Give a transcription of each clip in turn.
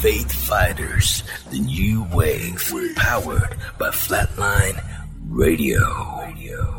Faith Fighters, the new wave, powered by Flatline Radio. Radio.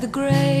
the grave.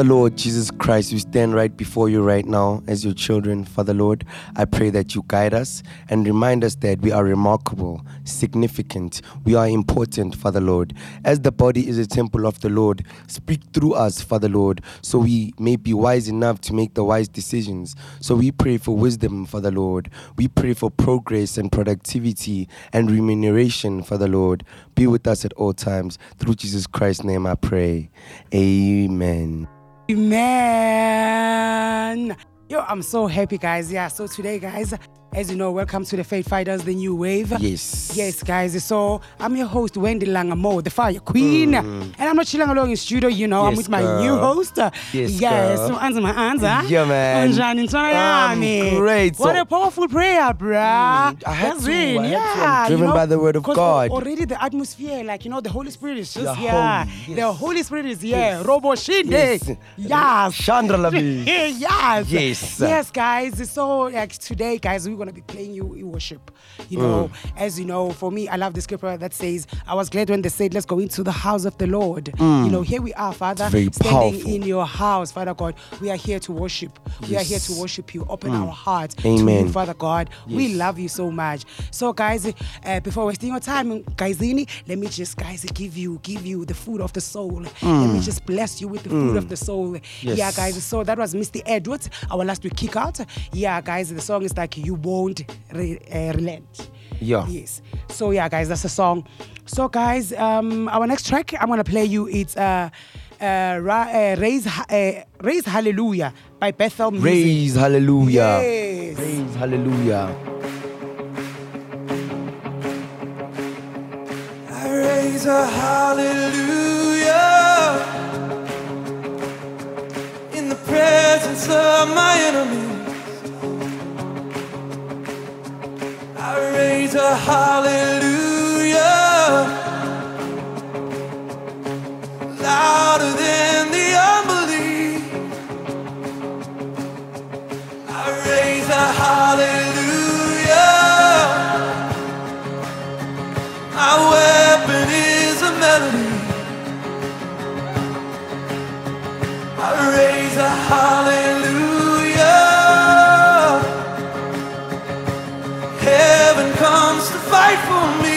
Father Lord Jesus Christ, we stand right before you right now as your children. Father Lord, I pray that you guide us and remind us that we are remarkable, significant, we are important, Father Lord. As the body is a temple of the Lord, speak through us, Father Lord, so we may be wise enough to make the wise decisions. So we pray for wisdom, Father Lord. We pray for progress and productivity and remuneration, Father Lord. Be with us at all times. Through Jesus Christ's name I pray. Amen. Amen. Yo, I'm so happy, guys. Yeah, so today, guys, as you know, welcome to the Faith Fighters, the new wave. Yes. Yes, guys. So I'm your host, Wendy Langamo, the Fire Queen. And I'm not chilling along in studio, you know. I'm Mm. Yes, with my girl. new host. Yes, yes. girl. So answer my answer. Yeah, man. I'm yami. great. What So- a powerful prayer, bruh. I had That's to, it. I had to. I'm Yeah, driven you know, by the word of God. Already the atmosphere, like, you know, the Holy Spirit is just The here. Holy, The. Holy Spirit is here. Yes. Robo Shinde. Yes. Yes. Chandra yes. Yes. Yes, guys. So like today, guys, we're gonna be playing you in worship. You know, Mm. as you know, for me, I love the scripture that says, "I was glad when they said, let's go into the house of the Lord." You know, here we are, Father, Mm. standing powerful. in your house, Father God. We are here to worship. We are here to Mm. worship you. Open our hearts to Amen. you, Father God. We love you so much. So, guys, uh, before wasting your time, guysini, let me just, guys, give you, give you the food of the soul. Let me just bless you with the food of the soul. Mm. Yes. Yeah, guys. So that was Misty Edwards, our last week kick out. Yeah, guys, the song is like You Won't re- uh, Relent. Yeah. Yes. So yeah, guys, that's the song. So guys, um, our next track I'm gonna play you. It's uh, uh, Ra- uh Raise Ha- uh, Raise Hallelujah by Bethel Music. Praise hallelujah. Yes. Praise hallelujah. I raise a hallelujah in the presence of my enemies. Raise a hallelujah louder than the unbelief. I raise a hallelujah. My weapon is a melody. I raise a hallelujah. Fight for me.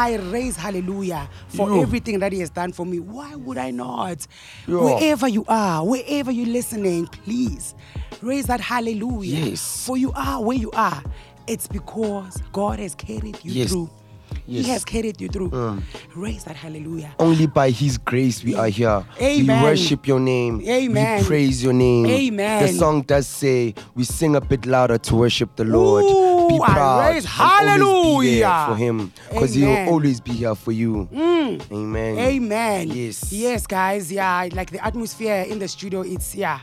I raise hallelujah for. Yo. everything that He has done for me. Why would I not? Yo. Wherever you are, wherever you're listening, please raise that hallelujah. Yes. For you are where you are. It's because God has carried you Yes. through. He Yes. Mm. has carried you through. Raise that hallelujah. Only by His grace we are here. We worship Your name. Amen. We praise Your name. Amen. The song does say we sing a bit louder to worship the Lord. Ooh, I proud. raise and always be hallelujah. for Him, because He will Mm. always be here for you. Amen. Amen. Yes. Yes, guys. Yeah, like the atmosphere in the studio, it's yeah.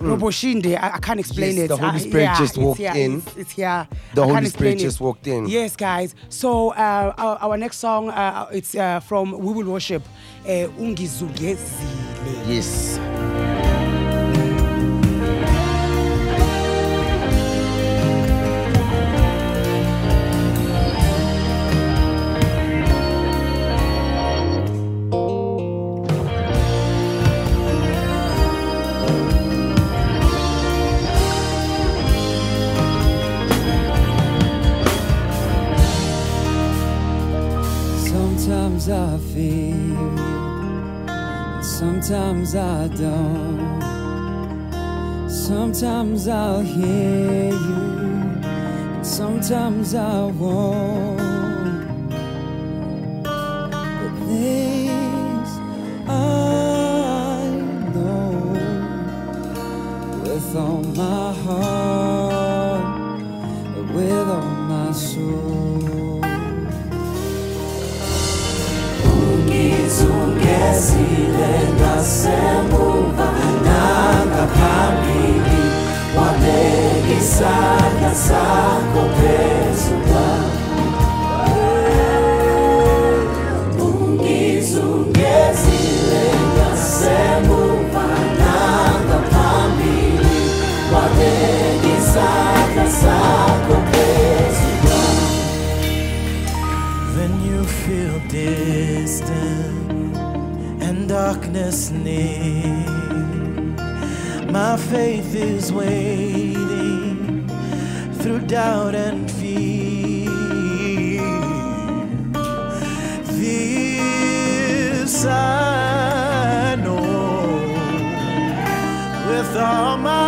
Roboshinde, I, I can't explain Mm. Yes, it. the Holy Spirit yeah, just it's walked here, in. It's, it's here. The I Holy Spirit just it. walked in. Yes, guys. So uh, our, our next song, uh, it's uh, from We Will Worship, uh, Ungizungezile. Yes. Sometimes I don't. Sometimes I'll hear you, and sometimes I won't. Doubt and fear. This I know with all my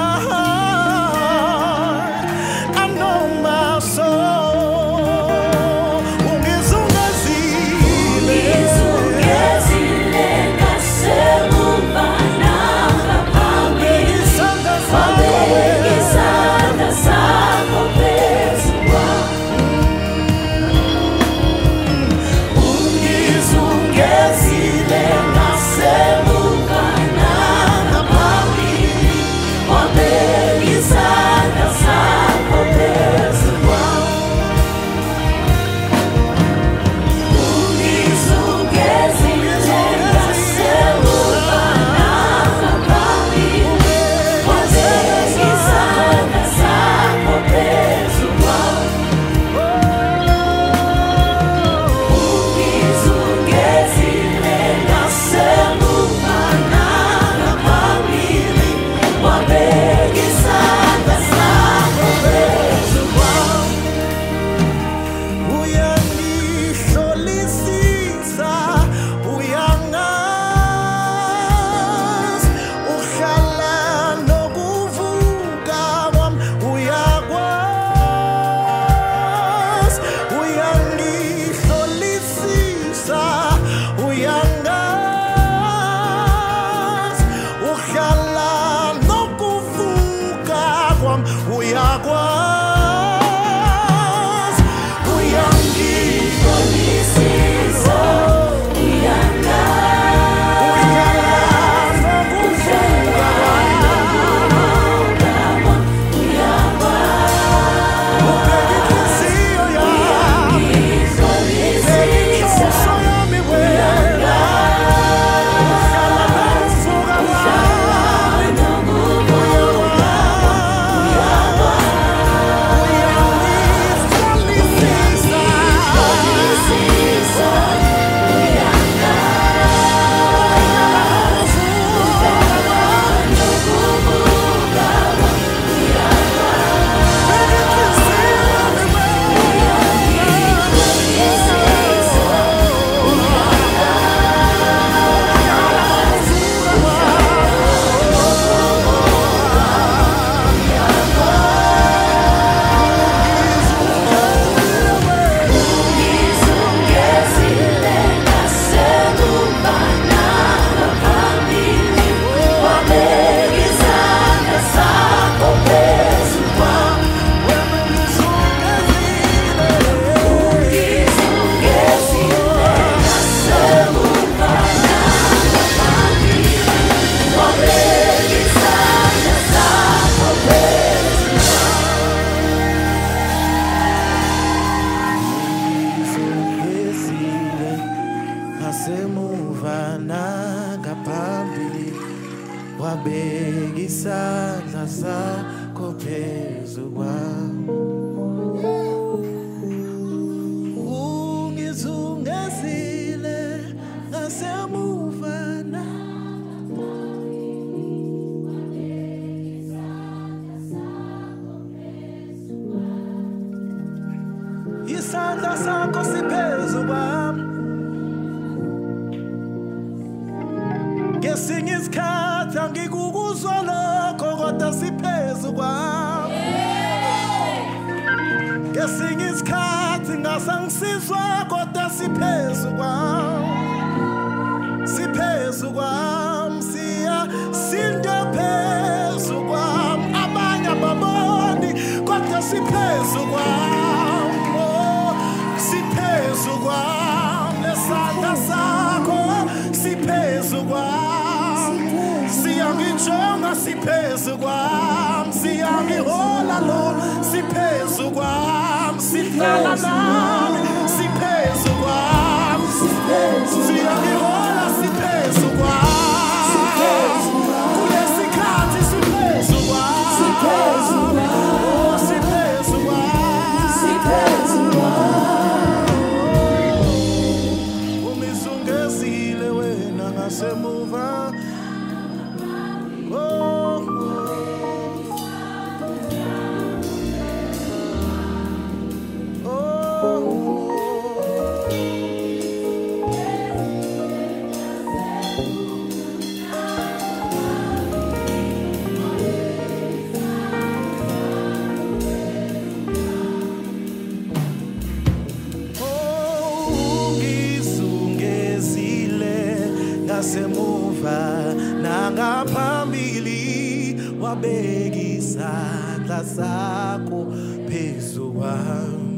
wabeka isandla sakho phezu kwami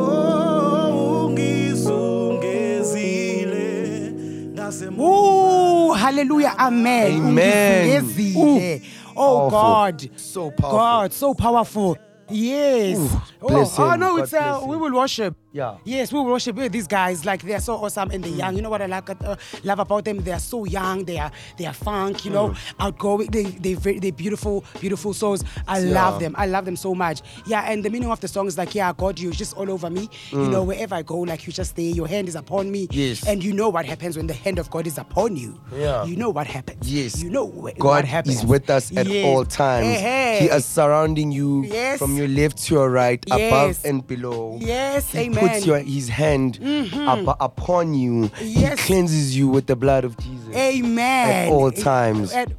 Oh, ungizungezile ngasemuva Ooh, hallelujah, amen. Amen. Ungizungezile. Oh Powerful. God. So powerful. God, so powerful. Yes. oh, bless oh him. no, God it's uh, bless him. we will worship. Yeah. Yes, we worship with these guys. Like they're so awesome and they're young. You know what I like uh, love about them? They are so young. They are they are funk. You know, outgoing. They they very they beautiful beautiful souls. I Yeah. love them. I love them so much. Yeah, and the meaning of the song is like, yeah, God, you're just all over me. You know, wherever I go, like you just stay. Your hand is upon me. Yes. And you know what happens when the hand of God is upon you. Yeah. You know what happens. Yes. You know wh- God what happens. is with us at Yes. all times. Hey, hey. He is surrounding you Yes. from your left to your right, above and below. Yes, He amen. Mm-hmm. puts your, his hand up, upon you. Yes. He cleanses you with the blood of Jesus. Amen. At all times. At-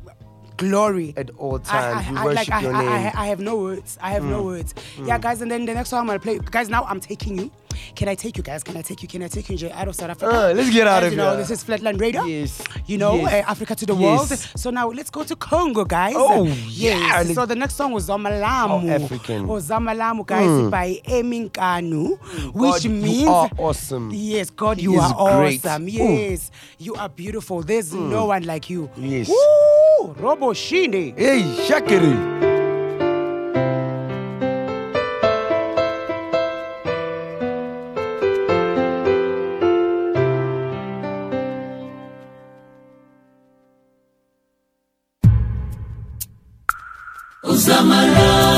glory. At all times. I, we I, worship like, your I, name. Mm. I, I have no words. I have no words. Yeah, guys, and then the next song I'm gonna play. Guys, now I'm taking you. Can I take you, guys? Can I take you? Can I take you out of South Africa? Uh, let's get out As of here. you know, this is Flatland Radio. Yes. You know, Yes. uh, Africa to the Yes. world. So now let's go to Congo, guys. Oh, yes. yeah. So the next song was Zamalamu. How African. Oh, Zamalamu, guys, by Eminkanu, which God, you means are awesome. Yes, God, He you are great. awesome. Ooh. Yes, you are beautiful. There's no one like you. Yes. Woo! Robo Shinde. Hey, Shakiri. Tika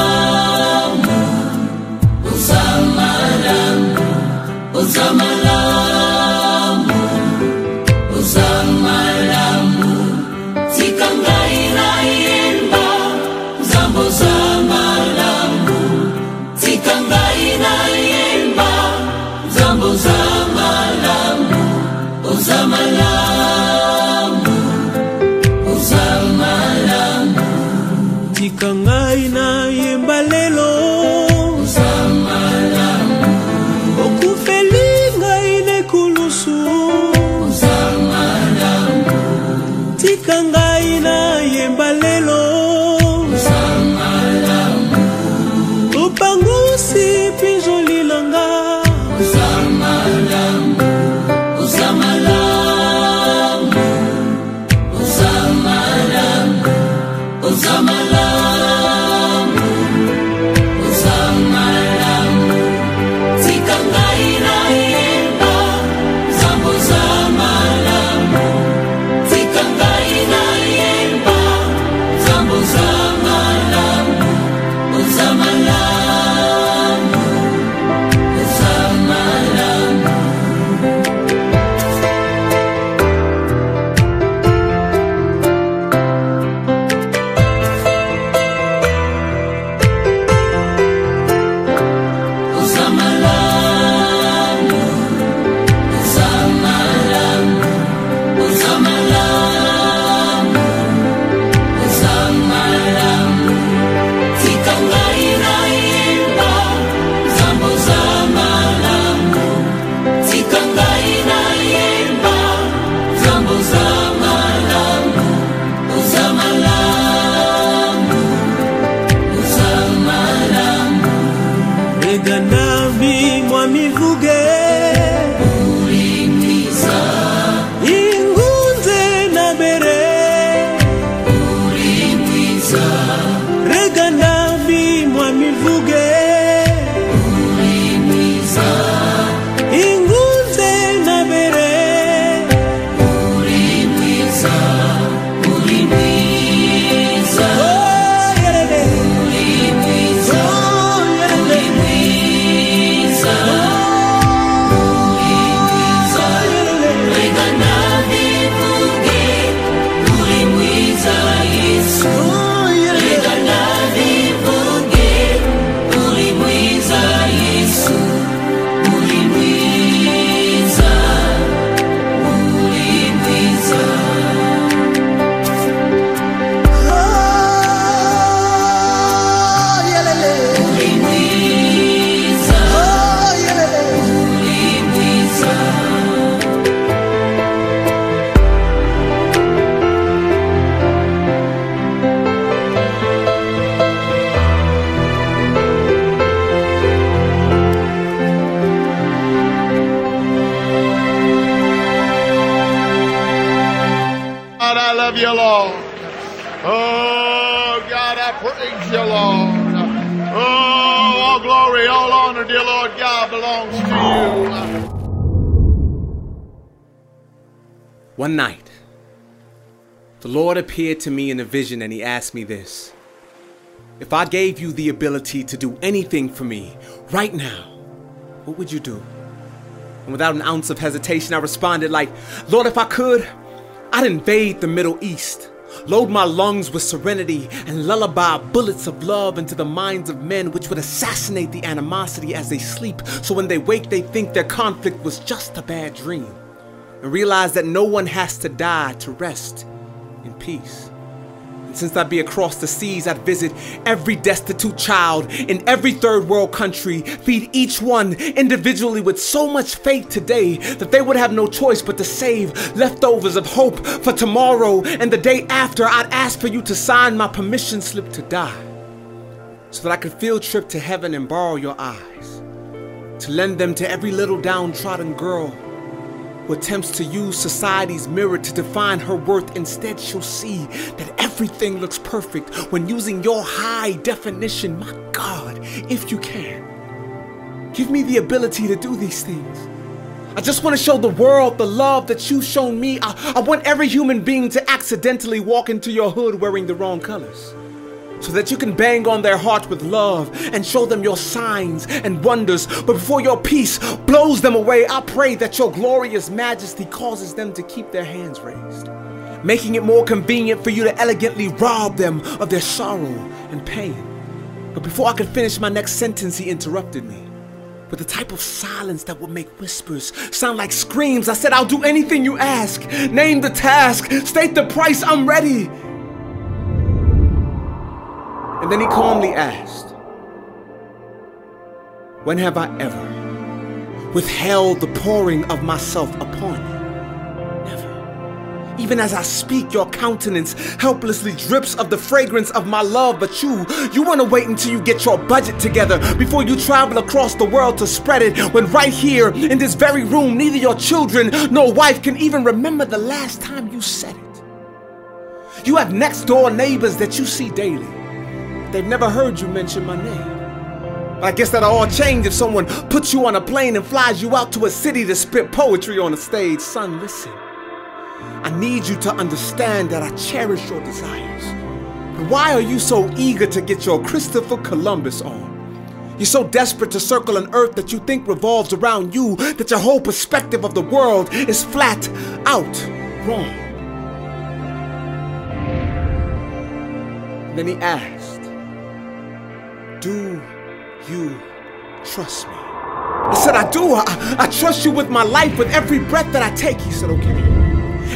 the Lord appeared to me in a vision and he asked me this. If I gave you the ability to do anything for me right now, what would you do? And without an ounce of hesitation, I responded, like, Lord, if I could, I'd invade the Middle East, load my lungs with serenity, and lullaby bullets of love into the minds of men, which would assassinate the animosity as they sleep, so when they wake, they think their conflict was just a bad dream and realize that no one has to die to rest in peace. And since I'd be across the seas, I'd visit every destitute child in every third world country, feed each one individually with so much faith today that they would have no choice but to save leftovers of hope for tomorrow and the day after. I'd ask for you to sign my permission slip to die so that I could field trip to heaven and borrow your eyes to lend them to every little downtrodden girl who attempts to use society's mirror to define her worth. Instead, she'll see that everything looks perfect when using your high definition. My God, if you can, give me the ability to do these things. I just want to show the world the love that you've shown me. I, I want every human being to accidentally walk into your hood wearing the wrong colors so that you can bang on their heart with love and show them your signs and wonders. But before your peace blows them away, I pray that your glorious majesty causes them to keep their hands raised, making it more convenient for you to elegantly rob them of their sorrow and pain. But before I could finish my next sentence, he interrupted me. With the type of silence that would make whispers sound like screams, I said, I'll do anything you ask. Name the task, state the price, I'm ready. Then he calmly asked, When have I ever withheld the pouring of myself upon you? Never. Even as I speak, your countenance helplessly drips of the fragrance of my love. But you, you want to wait until you get your budget together before you travel across the world to spread it. When right here in this very room, neither your children nor wife can even remember the last time you said it. You have next door neighbors that you see daily. They've never heard you mention my name. I guess that'll all change if someone puts you on a plane and flies you out to a city to spit poetry on a stage. Son, listen. I need you to understand that I cherish your desires. But why are you so eager to get your Christopher Columbus on? You're so desperate to circle an earth that you think revolves around you that your whole perspective of the world is flat out wrong. Then he asked, Do you trust me? I said, I do. I, I trust you with my life, with every breath that I take. He said, Okay.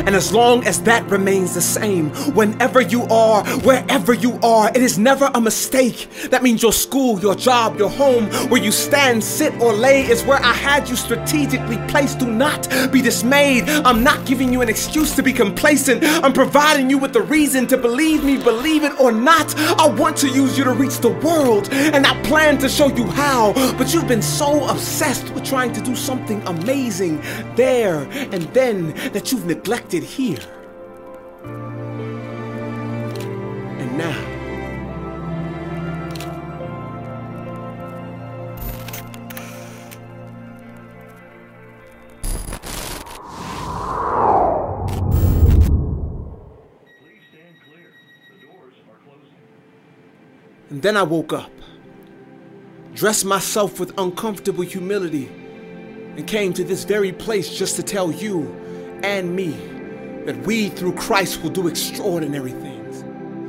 And as long as that remains the same, whenever you are, wherever you are, it is never a mistake. That means your school, your job, your home, where you stand, sit, or lay is where I had you strategically placed. Do not be dismayed. I'm not giving you an excuse to be complacent. I'm providing you with the reason to believe me, believe it or not. I want to use you to reach the world, and I plan to show you how. But you've been so obsessed with trying to do something amazing there and then that you've neglected here. And now, And then I woke up, dressed myself with uncomfortable humility, and came to this very place just to tell you and me that we through Christ will do extraordinary things.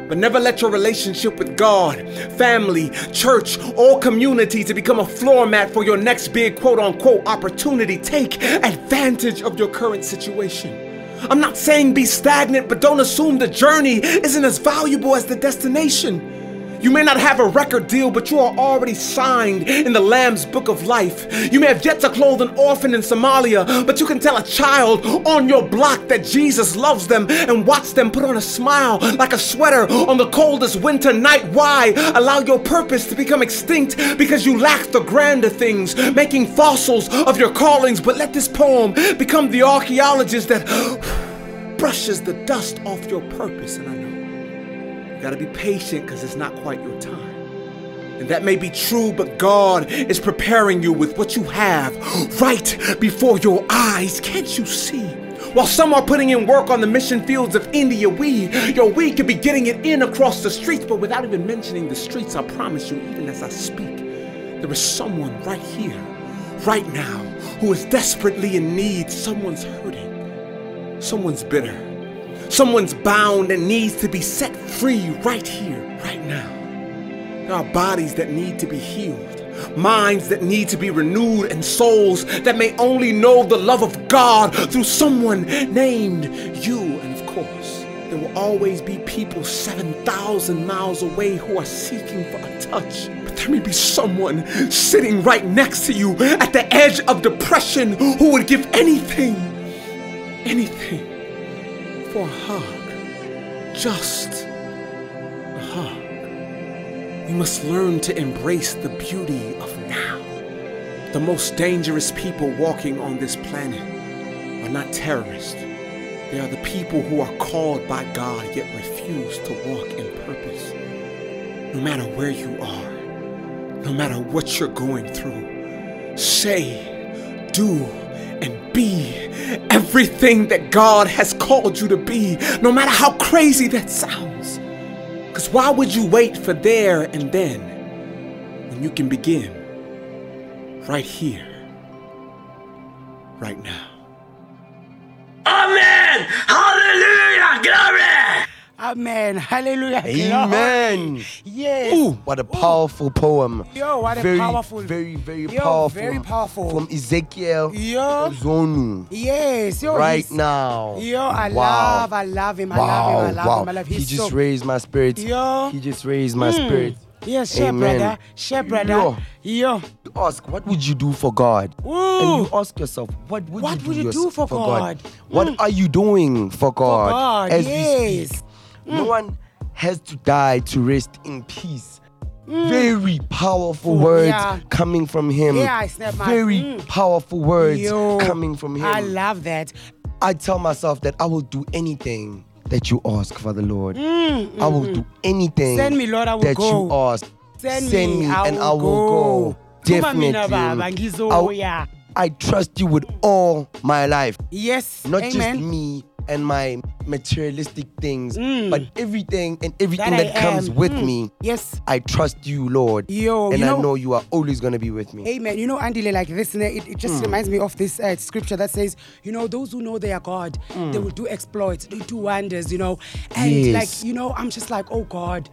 But never let your relationship with God, family, church, or community to become a floor mat for your next big quote unquote opportunity. Take advantage of your current situation. I'm not saying be stagnant, but don't assume the journey isn't as valuable as the destination. You may not have a record deal, but you are already signed in the Lamb's Book of Life. You may have yet to clothe an orphan in Somalia, but you can tell a child on your block that Jesus loves them and watch them put on a smile like a sweater on the coldest winter night. Why allow your purpose to become extinct because you lack the grander things, making fossils of your callings? But let this poem become the archaeologist that brushes the dust off your purpose. And I You gotta be patient because it's not quite your time. And that may be true, but God is preparing you with what you have right before your eyes. Can't you see? While some are putting in work on the mission fields of India, we, yo, we could be getting it in across the streets, but without even mentioning the streets, I promise you, even as I speak, there is someone right here, right now, who is desperately in need. Someone's hurting, someone's bitter. Someone's bound and needs to be set free right here, right now. There are bodies that need to be healed, minds that need to be renewed, and souls that may only know the love of God through someone named you. And of course, there will always be people 7,000 miles away who are seeking for a touch. But there may be someone sitting right next to you at the edge of depression who would give anything, anything for hug. Just a hug. We must learn to embrace the beauty of now. The most dangerous people walking on this planet are not terrorists. They are the people who are called by God yet refuse to walk in purpose. No matter where you are, no matter what you're going through, say, do, and be everything that God has called you to be, no matter how crazy that sounds. Because why would you wait for there and then when you can begin right here, right now? Amen! Hallelujah! Glory! Amen. Hallelujah. Amen. Glory. Yes. Ooh, what a powerful poem. Yo, what a very, powerful- Very, very Yo, powerful. very powerful. From Ezekiel Yo. Zonu. Yes. Yo, right now. Yo, I Wow. love, I love him. I wow, love him. I love wow. him. I love He just so- raised my spirit. Yo. He just raised my Mm. spirit. Yes, share, Amen. brother. Share, brother. Yo. Yo. You ask, what would you do for God? And you ask yourself, what would What you do, would you do for God? What Mm. are you doing for God? God, as we yes. speak? No one has to die to rest in peace. Mm. Very powerful words yeah. coming from him. Yeah, I snap my- Very Mm. powerful words Yo, coming from him. I love that. I tell myself that I will do anything that you ask for the Lord. Mm, I will mm, do anything Send me, Lord, I will that go. you ask. Send, Send me, me I and I will go. go. Tuma mina baba, Definitely. ngizoya. I trust you with all my life. Yes, Not amen. just me and my materialistic things, Mm. but everything and everything That that, comes am. with Mm. me. Yes. I trust you, Lord. Yo, and you I know- you are always going to be with me. Amen. You know, Andile, like this, it, it just Mm. reminds me of this uh, scripture that says, you know, those who know their God, Mm. they will do exploits, they do wonders, you know. And Yes. like, you know, I'm just like, oh God.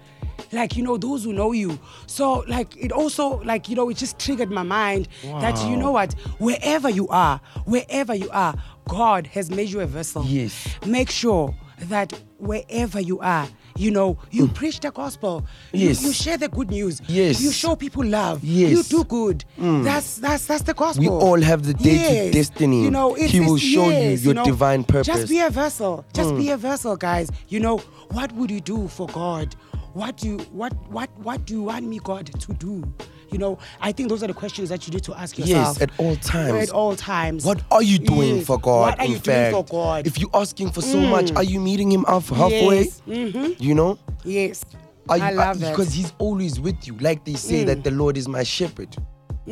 Like, you know, those who know you. So, like, it also, like, you know, it just triggered my mind that, you know what, wherever you are, wherever you are, God has made you a vessel. Yes. Make sure that wherever you are, you know, you preach the gospel. You- Mm. Yes. You, share the good news. Yes. You show people love. Yes. You do good. Mm. That's that's that's the gospel. We all have the day Yes. destiny. You know, it's, He will show you yes, your know, divine purpose. Just be a vessel. Just Mm. be a vessel, guys. You know, what would you do for God? What do you what what what do you want me God to do? You know, I think those are the questions that you need to ask yourself. Yes, at all times. At all times. What are you doing Yes. for God? What are you doing for? God? If you're asking for so Mm. much, are you meeting Him half halfway? Yes. Mhm. You know? Yes. Are you, I love that. Because He's always with you. Like they say Mm. that the Lord is my shepherd.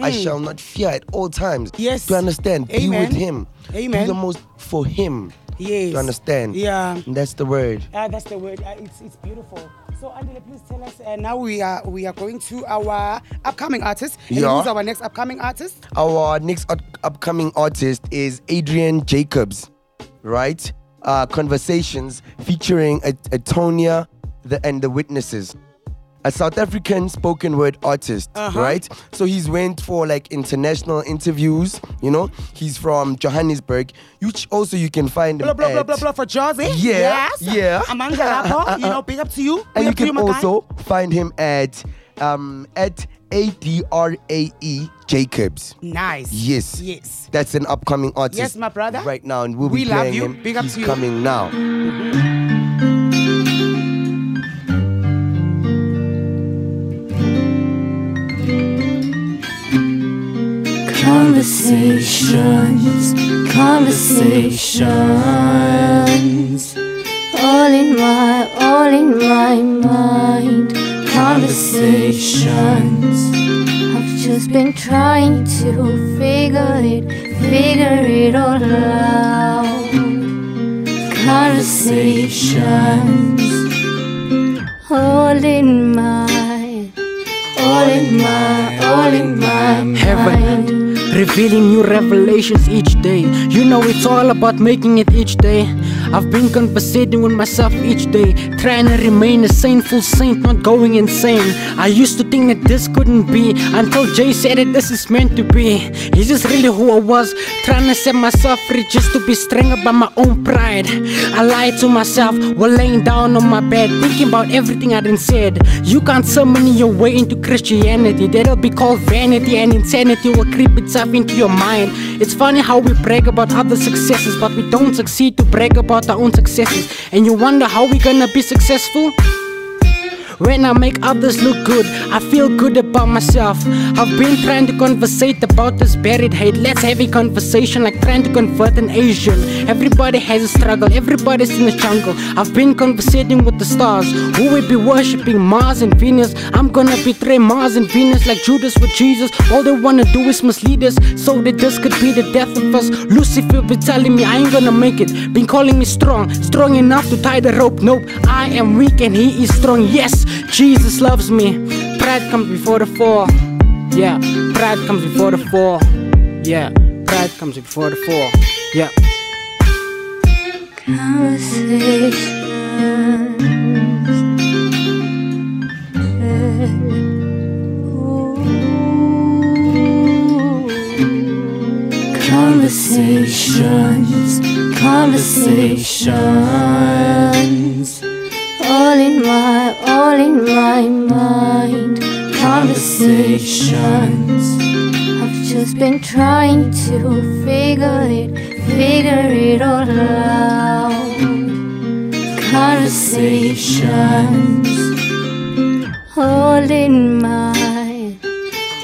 I Mm. shall not fear at all times. Yes. To understand, Amen. be with Him. Amen. Do the most for Him. Yes. To understand. Yeah. And that's the word. Ah, that's the word. Ah, it's it's beautiful. So, Andile, please tell us. Uh, now we are we are going to our upcoming artist. And Yeah. Who's our next upcoming artist? Our next up- upcoming artist is Adrian Jacobs, right? Uh, conversations featuring Atonia the, and the Witnesses. A South African spoken word artist, Uh-huh. right? So he's went for like international interviews. You know, he's from Johannesburg. Which also you can find him Blah blah blah blah blah for Jozi. Yeah, Yes. yeah. Amanga lapho, you know, big up to you. And Big you up to can guy. also find him at um at A D R A E Jacobs. Nice. Yes. Yes. That's an upcoming artist. Yes, my brother. Right now, and we'll We be love playing you. him. Big up He's to you. coming now. Conversations, conversations, all in my, all in my mind. Conversations, I've just been trying to figure it, figure it all out. Conversations, all in my, all in my, all in my mind. Heaven, revealing new revelations each day. You know it's all about making it each day. I've been conversating with myself each day, trying to remain a saintful saint, not going insane. I used to think that this couldn't be until Jay said that this is meant to be. Is this really who I was? Trying to set myself free just to be strangled by my own pride. I lied to myself while laying down on my bed, thinking about everything I done said. You can't summon your way into Christianity. That'll be called vanity, and insanity will creep itself into your mind. It's funny how we brag about other successes, but we don't succeed to brag about our own successes. And you wonder how we gonna be successful? When I make others look good, I feel good about myself. I've been trying to conversate about this buried hate. Let's have a conversation like trying to convert an Asian. Everybody has a struggle, everybody's in the jungle. I've been conversating with the stars. Who will be worshipping Mars and Venus? I'm gonna betray Mars and Venus like Judas with Jesus. All they wanna do is mislead us so that this could be the death of us. Lucifer be telling me I ain't gonna make it. Been calling me strong, strong enough to tie the rope. Nope, I am weak and he is strong. Yes, Jesus loves me. Pride comes before the fall. Yeah, pride comes before the fall. Yeah, pride comes before the fall. Yeah. Conversations, conversations, all in my, all in my mind. Conversations, I've just been trying to figure it, figure it all out. Conversations, all in my,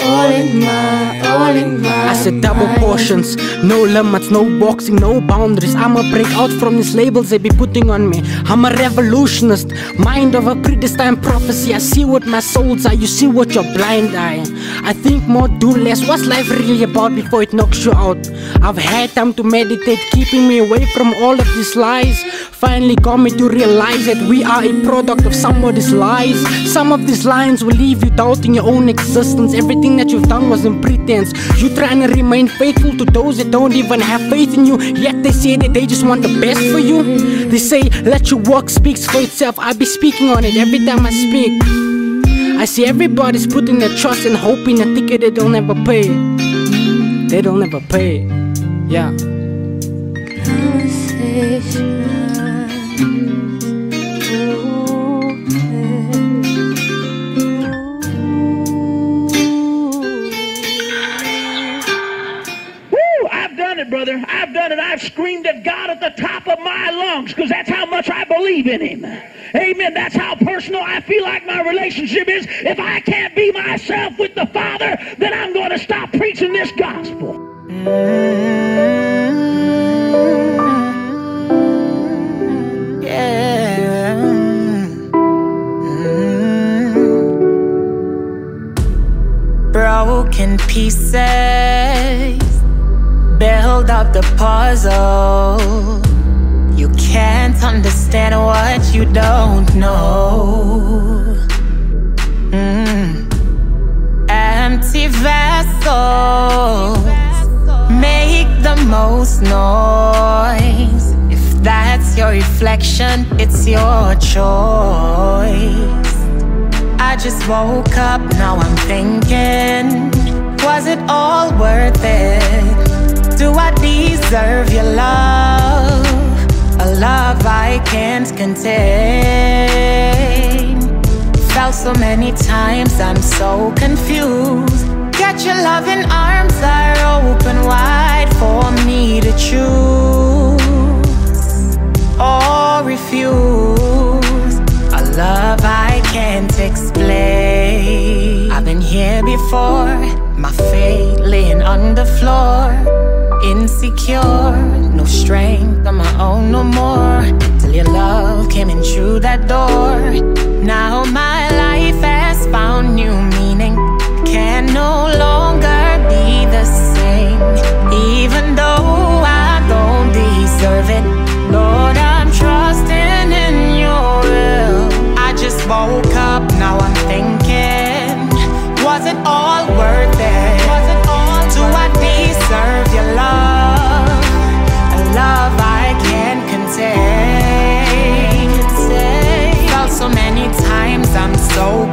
all in my, all in my. I said double portions, no limits, no boxing, no boundaries. I'ma break out from these labels they be putting on me. I'm a revolutionist, mind of a predestined prophecy. I see what my soul's eye, you see what your blind eye. I think more, do less. What's life really about before it knocks you out? I've had time to meditate, keeping me away from all of these lies. Finally got me to realize that we are a product of somebody's lies. Some of these lines will leave you doubting your own existence. That you've done was in pretense. You trying to remain faithful to those that don't even have faith in you. Yet they say that they just want the best for you. They say, let your work speaks for itself. I be speaking on it every time I speak. I see everybody's putting their trust and hoping and thinking they don't ever pay. They don't ever pay. Yeah. God at the top of my lungs because that's how much I believe in Him. Amen. That's how personal I feel like my relationship is. If I can't be myself with the Father, then I'm going to stop preaching this gospel. Mm-hmm. Broken pieces build up the puzzle. You can't understand what you don't know. Mm. Empty vessels make the most noise. If that's your reflection, it's your choice. I just woke up, now I'm thinking, was it all worth it? Do I deserve your love? A love I can't contain. Felt so many times, I'm so confused. Yet your loving arms are open wide for me to choose or refuse. A love I can't explain. I've been here before, my fate laying on the floor. Insecure, no strength on my own no more. Till your love came in through that door. Now my life has found new meaning. Can no longer be the same. Even though I don't deserve it. Lord, I'm trusting in your will. I just woke so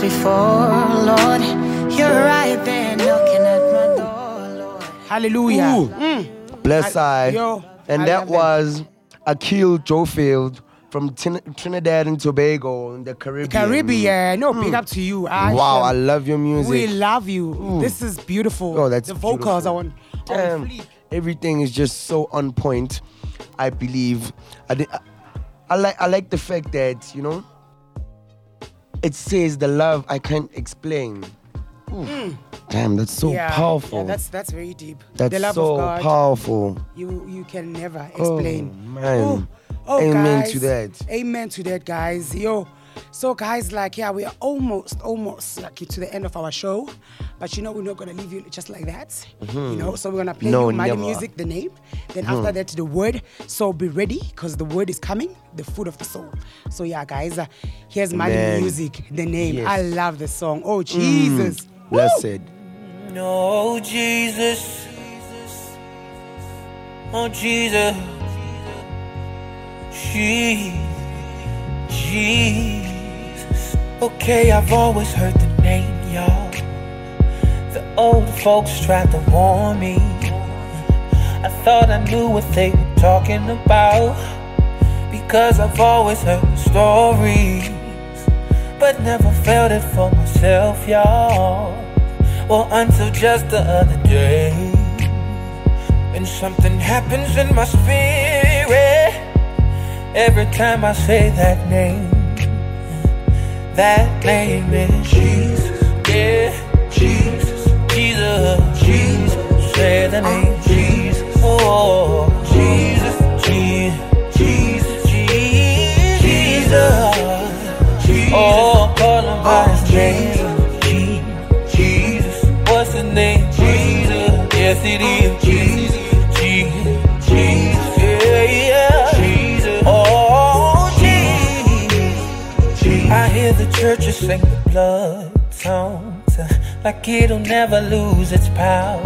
before, Lord. You're right there knocking at my door. Hallelujah. Ooh. Mm. Bless I. Yo, and I that was Akil Jofield from Tin- Trinidad and Tobago in the Caribbean. Caribbean. No, big Mm. up to you. Wow, I love your music. We love you. This is beautiful. Oh, that's the vocals beautiful. are on. on Damn, fleek. everything is just so on point. I believe. I, di- I, I like. I like the fact that you know. It says the love I can't explain. Mm. Damn, that's so Yeah, powerful. Yeah, that's that's very deep. That's the love so of God. powerful. You you can never explain. Oh, explain. man. Oh, oh, Amen guys. to that. Amen to that, guys. Yo. So guys, like yeah, we are almost, almost like to the end of our show, but you know we're not gonna leave you just like that. Mhm. You know, so we're gonna play No, you Mali never. Music, the name. Then Mhm. after that, the word. So be ready, cause the word is coming, the food of the soul. So yeah, guys, uh, here's Mali Amen. Music, the name. Yes. I love the song. Oh Jesus. Mm, blessed. No, Jesus. Oh, Jesus. Jesus. Jesus. Okay, I've always heard the name, y'all. The old folks tried to warn me. I thought I knew what they were talking about. Because I've always heard the stories. But never felt it for myself, y'all. Well, until just the other day. And something happens in my spirit. Every time I say that name, that name is Jesus. Yeah, Jesus, Jesus, Jesus. Say the name like it'll never lose its power.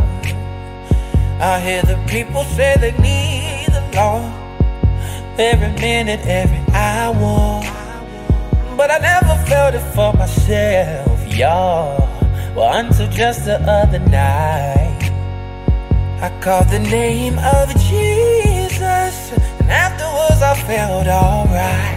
I hear the people say they need the Lord every minute, every hour. But I never felt it for myself, y'all. Well, until just the other night, I called the name of Jesus, and afterwards I felt alright.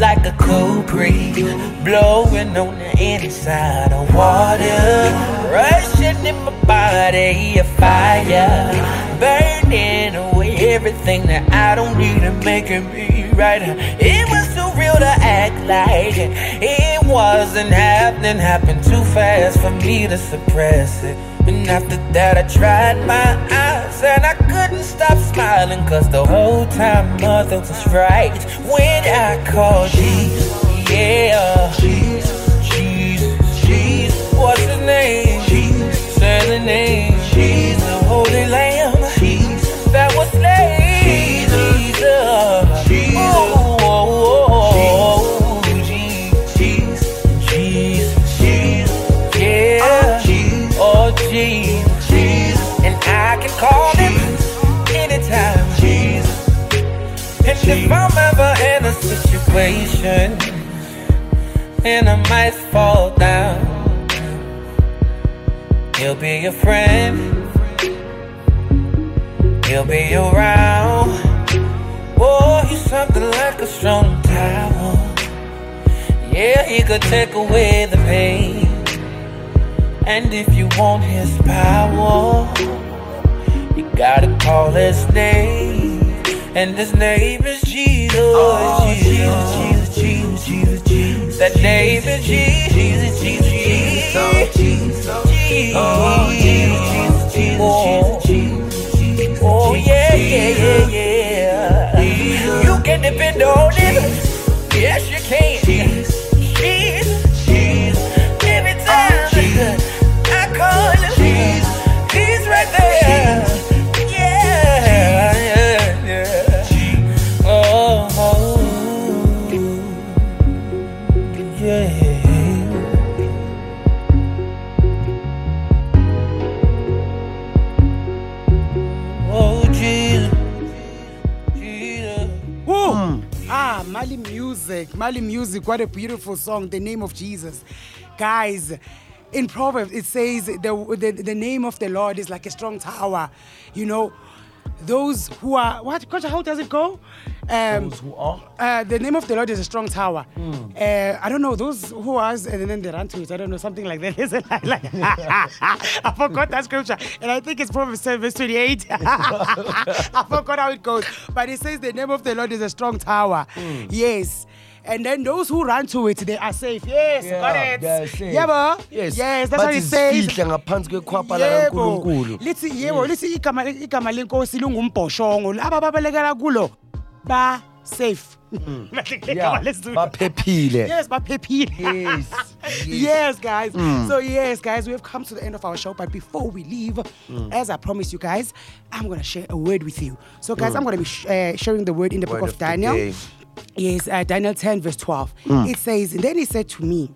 Like a cool breeze blowing on the inside of water, rushing in my body, a fire, burning away everything that I don't need and making me right. It was too real to act like it wasn't happening, happened too fast for me to suppress it. And after that, I tried my eyes and I couldn't stop smiling. Cause the whole time, mother was right when I called Jesus. Yeah, situation and I might fall down, he'll be your friend. He'll be around. Oh, he's something like a strong tower. Yeah, he could take away the pain. And if you want his power, you gotta call his name. And his name is Jesus. Jesus, Jesus, Jesus, Jesus, Jesus. That name is Jesus. Jesus, Jesus, Jesus. Oh, Jesus. Oh, Jesus, Jesus, Jesus, Jesus. Oh, yeah, yeah, yeah, yeah. You can depend on him. Yes, you can. Jesus, Jesus. Every time I call him, he's right there. Music. Mali music. What a beautiful song. The name of Jesus. Guys, in Proverbs, it says the, the, the name of the Lord is like a strong tower. You know, those who are, what, Coach, how does it go? Um, Those who are? uh, the name of the Lord is a strong tower. Uh, I don't know those who are, and then they run to it. I don't know something like that. Is it like, like I forgot that scripture, and I think it's Proverbs 7, verse 28. I forgot how it goes, but it says the name of the Lord is a strong tower. Yes. And then those who run to it, they are safe. Yes, yeah, got it. they're safe. Yebo. Yes. Yes, that's what it says. Bathi ngaphansi kwekhwapha Yebo. lakaNkulunkulu. lithi yebo lithi igama igama lenkosi lingumbhoshongo laba babalekela kulo ba safe Yeah, baphephile. yes baphephile Yes. yes guys Mm. so yes guys we have come to the end of our show but before we leave Mm. as i promised you guys i'm gonna share a word with you so guys Mm. i'm gonna be sh- uh, sharing the word in the Word book of of daniel. Yes uh, daniel 10 verse 12 Mm. it says and then he said to me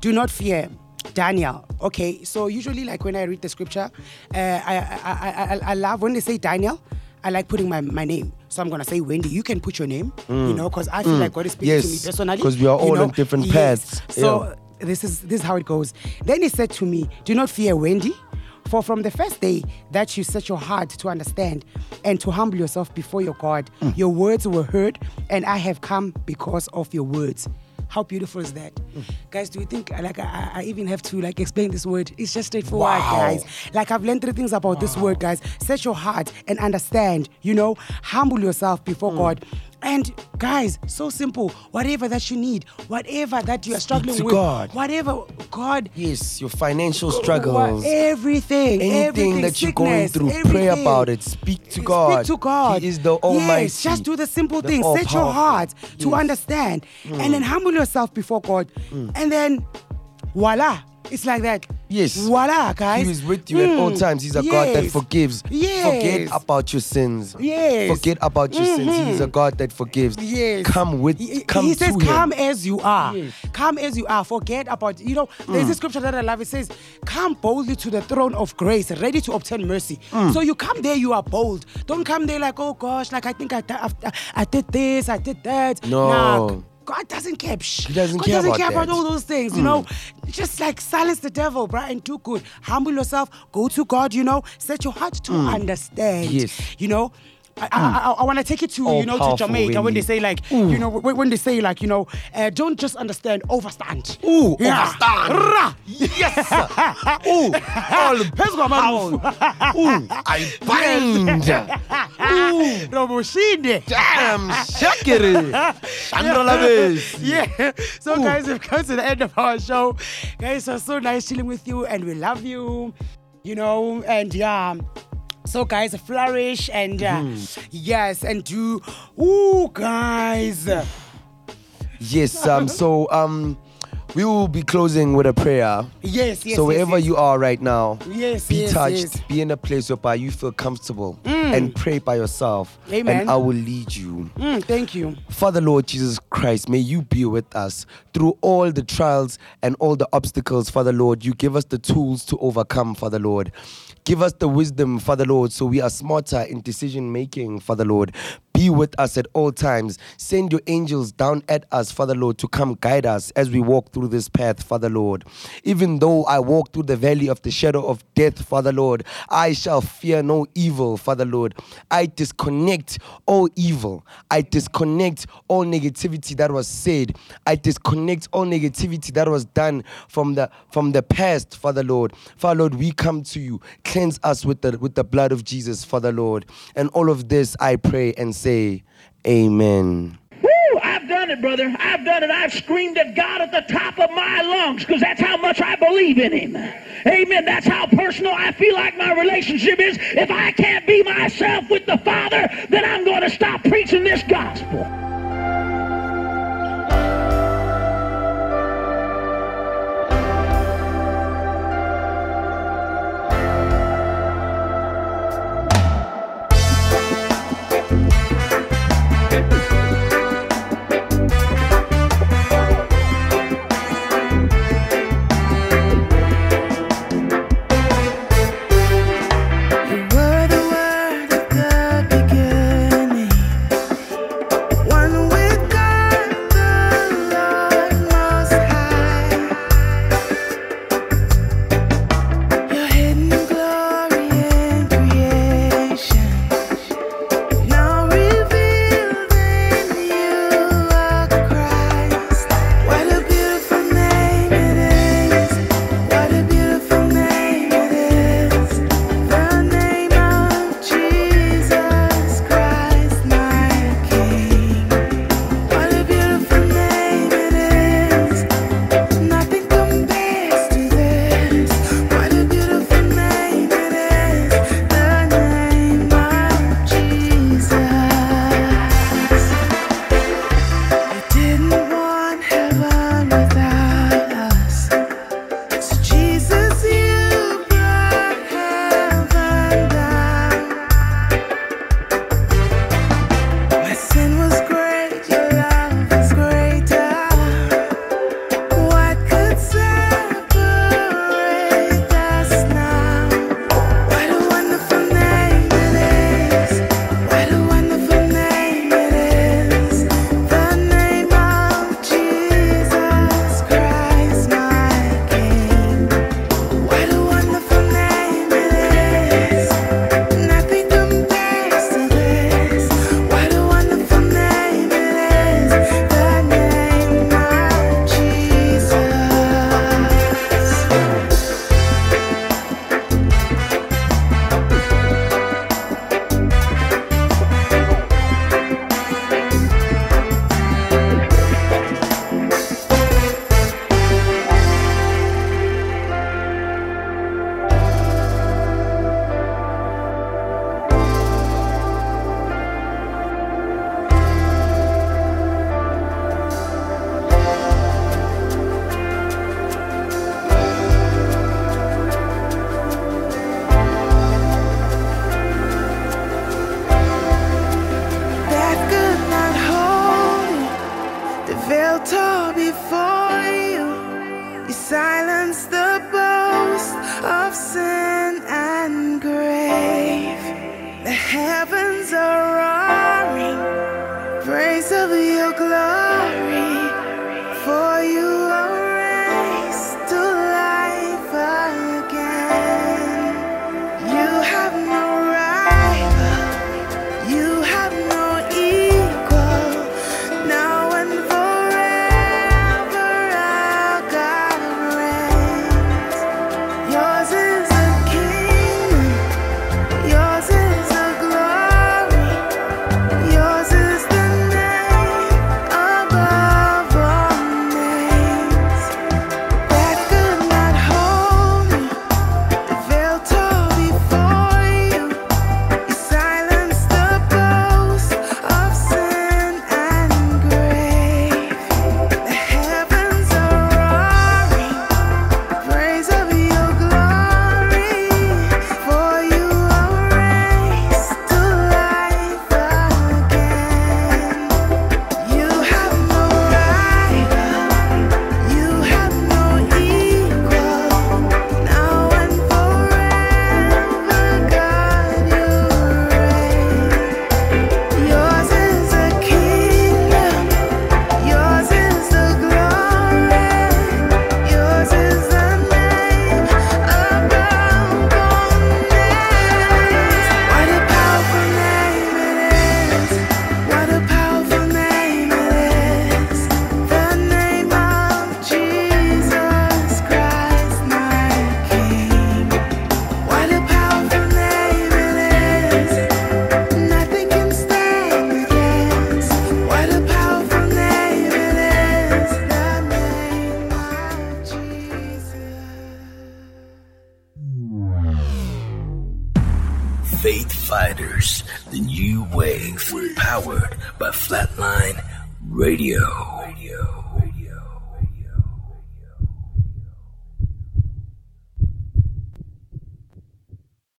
do not fear Daniel. Okay, so usually, like when I read the scripture, uh, I, I, I, I, love when they say Daniel. I like putting my, my name. So I'm gonna say Wendy. You can put your name, you Mm. know, because I feel Mm. like God is speaking to me Yes, personally. 'cause we are you all know. on different Yes. paths. So Yeah. this is this is how it goes. Then he said to me, "Do not fear, Wendy." For from the first day that you set your heart to understand and to humble yourself before your God, Mm. your words were heard, and I have come because of your words. How beautiful is that, guys? Do you think like I, I even have to like explain this word? It's just straightforward, Wow. guys. Like I've learned three things about this word, guys. Set your heart and understand. You know, humble yourself before Hmm. God. And guys, so simple. Whatever that you need, whatever that you are struggling with, God. whatever God Yes, your financial struggles. everything, Anything everything, that you're going through, pray about it. Speak to God. Speak to God. He is the Almighty. Yes, just do the simple the things. Set your heart to understand, Mm. and then humble yourself before God, and then voila, it's like that. Yes. voila, guys. He is with you at all Mm. times. He's a God that forgives. Yes. Forget about your sins. Yes. Forget about your sins. He is a God that forgives. Yes. Come with come he says, him. "Come as you are. Yes. Come as you are. Forget about you know." There's Mm. a scripture that I love. It says, "Come boldly to the throne of grace, ready to obtain mercy." Mm. So you come there, you are bold. Don't come there like, "Oh gosh, like I think I, I, I did this, I did that." No. Nah, God doesn't care. Psh. He doesn't God care doesn't about care about that. all those things, you Mm. know. Just like silence the devil, bro, and do good. Humble yourself. Go to God. You know. Set your heart to Mm. understand. Yes. You know. I, I, I, I want to take it to you know to Jamaica when they say like you know when, when they say like you know uh, don't just understand overstand. Ooh, Yeah. overstand. Rah. Yes. Ooh, all powerful. Ooh, I bind. Ooh, Roboshide. damn, shakiri. Chandra Lavis. Yeah. So guys, we've come to the end of our show. Guys, it was so nice chilling with you and we love you. You know, and yeah. So guys, flourish and uh, Mm-hmm. yes, and do ooh guys. Yes. Um. So um, we will be closing with a prayer. Yes, yes. so yes, wherever yes. you are right now, Yes, be yes, touched. yes. Be in a place whereby you feel comfortable Mm. and pray by yourself. Amen. And I will lead you. Mm, thank you. Father Lord Jesus Christ, may you be with us through all the trials and all the obstacles, Father Lord. You give us the tools to overcome, Father Lord. Give us the wisdom, Father Lord, so we are smarter in decision making, Father Lord. Be with us at all times. Send your angels down at us, Father Lord, to come guide us as we walk through this path, Father Lord. Even though I walk through the valley of the shadow of death, Father Lord, I shall fear no evil, Father Lord. I disconnect all evil. I disconnect all negativity that was said. I disconnect all negativity that was done from the from the past, Father Lord. Father Lord, we come to you. Cleanse us with the with the blood of Jesus, Father Lord. And all of this I pray and say, Amen. Woo! I've done it, brother. I've done it. I've screamed at God at the top of my lungs because that's how much I believe in Him. Amen. That's how personal I feel like my relationship is. If I can't be myself with the Father, then I'm going to stop preaching this gospel.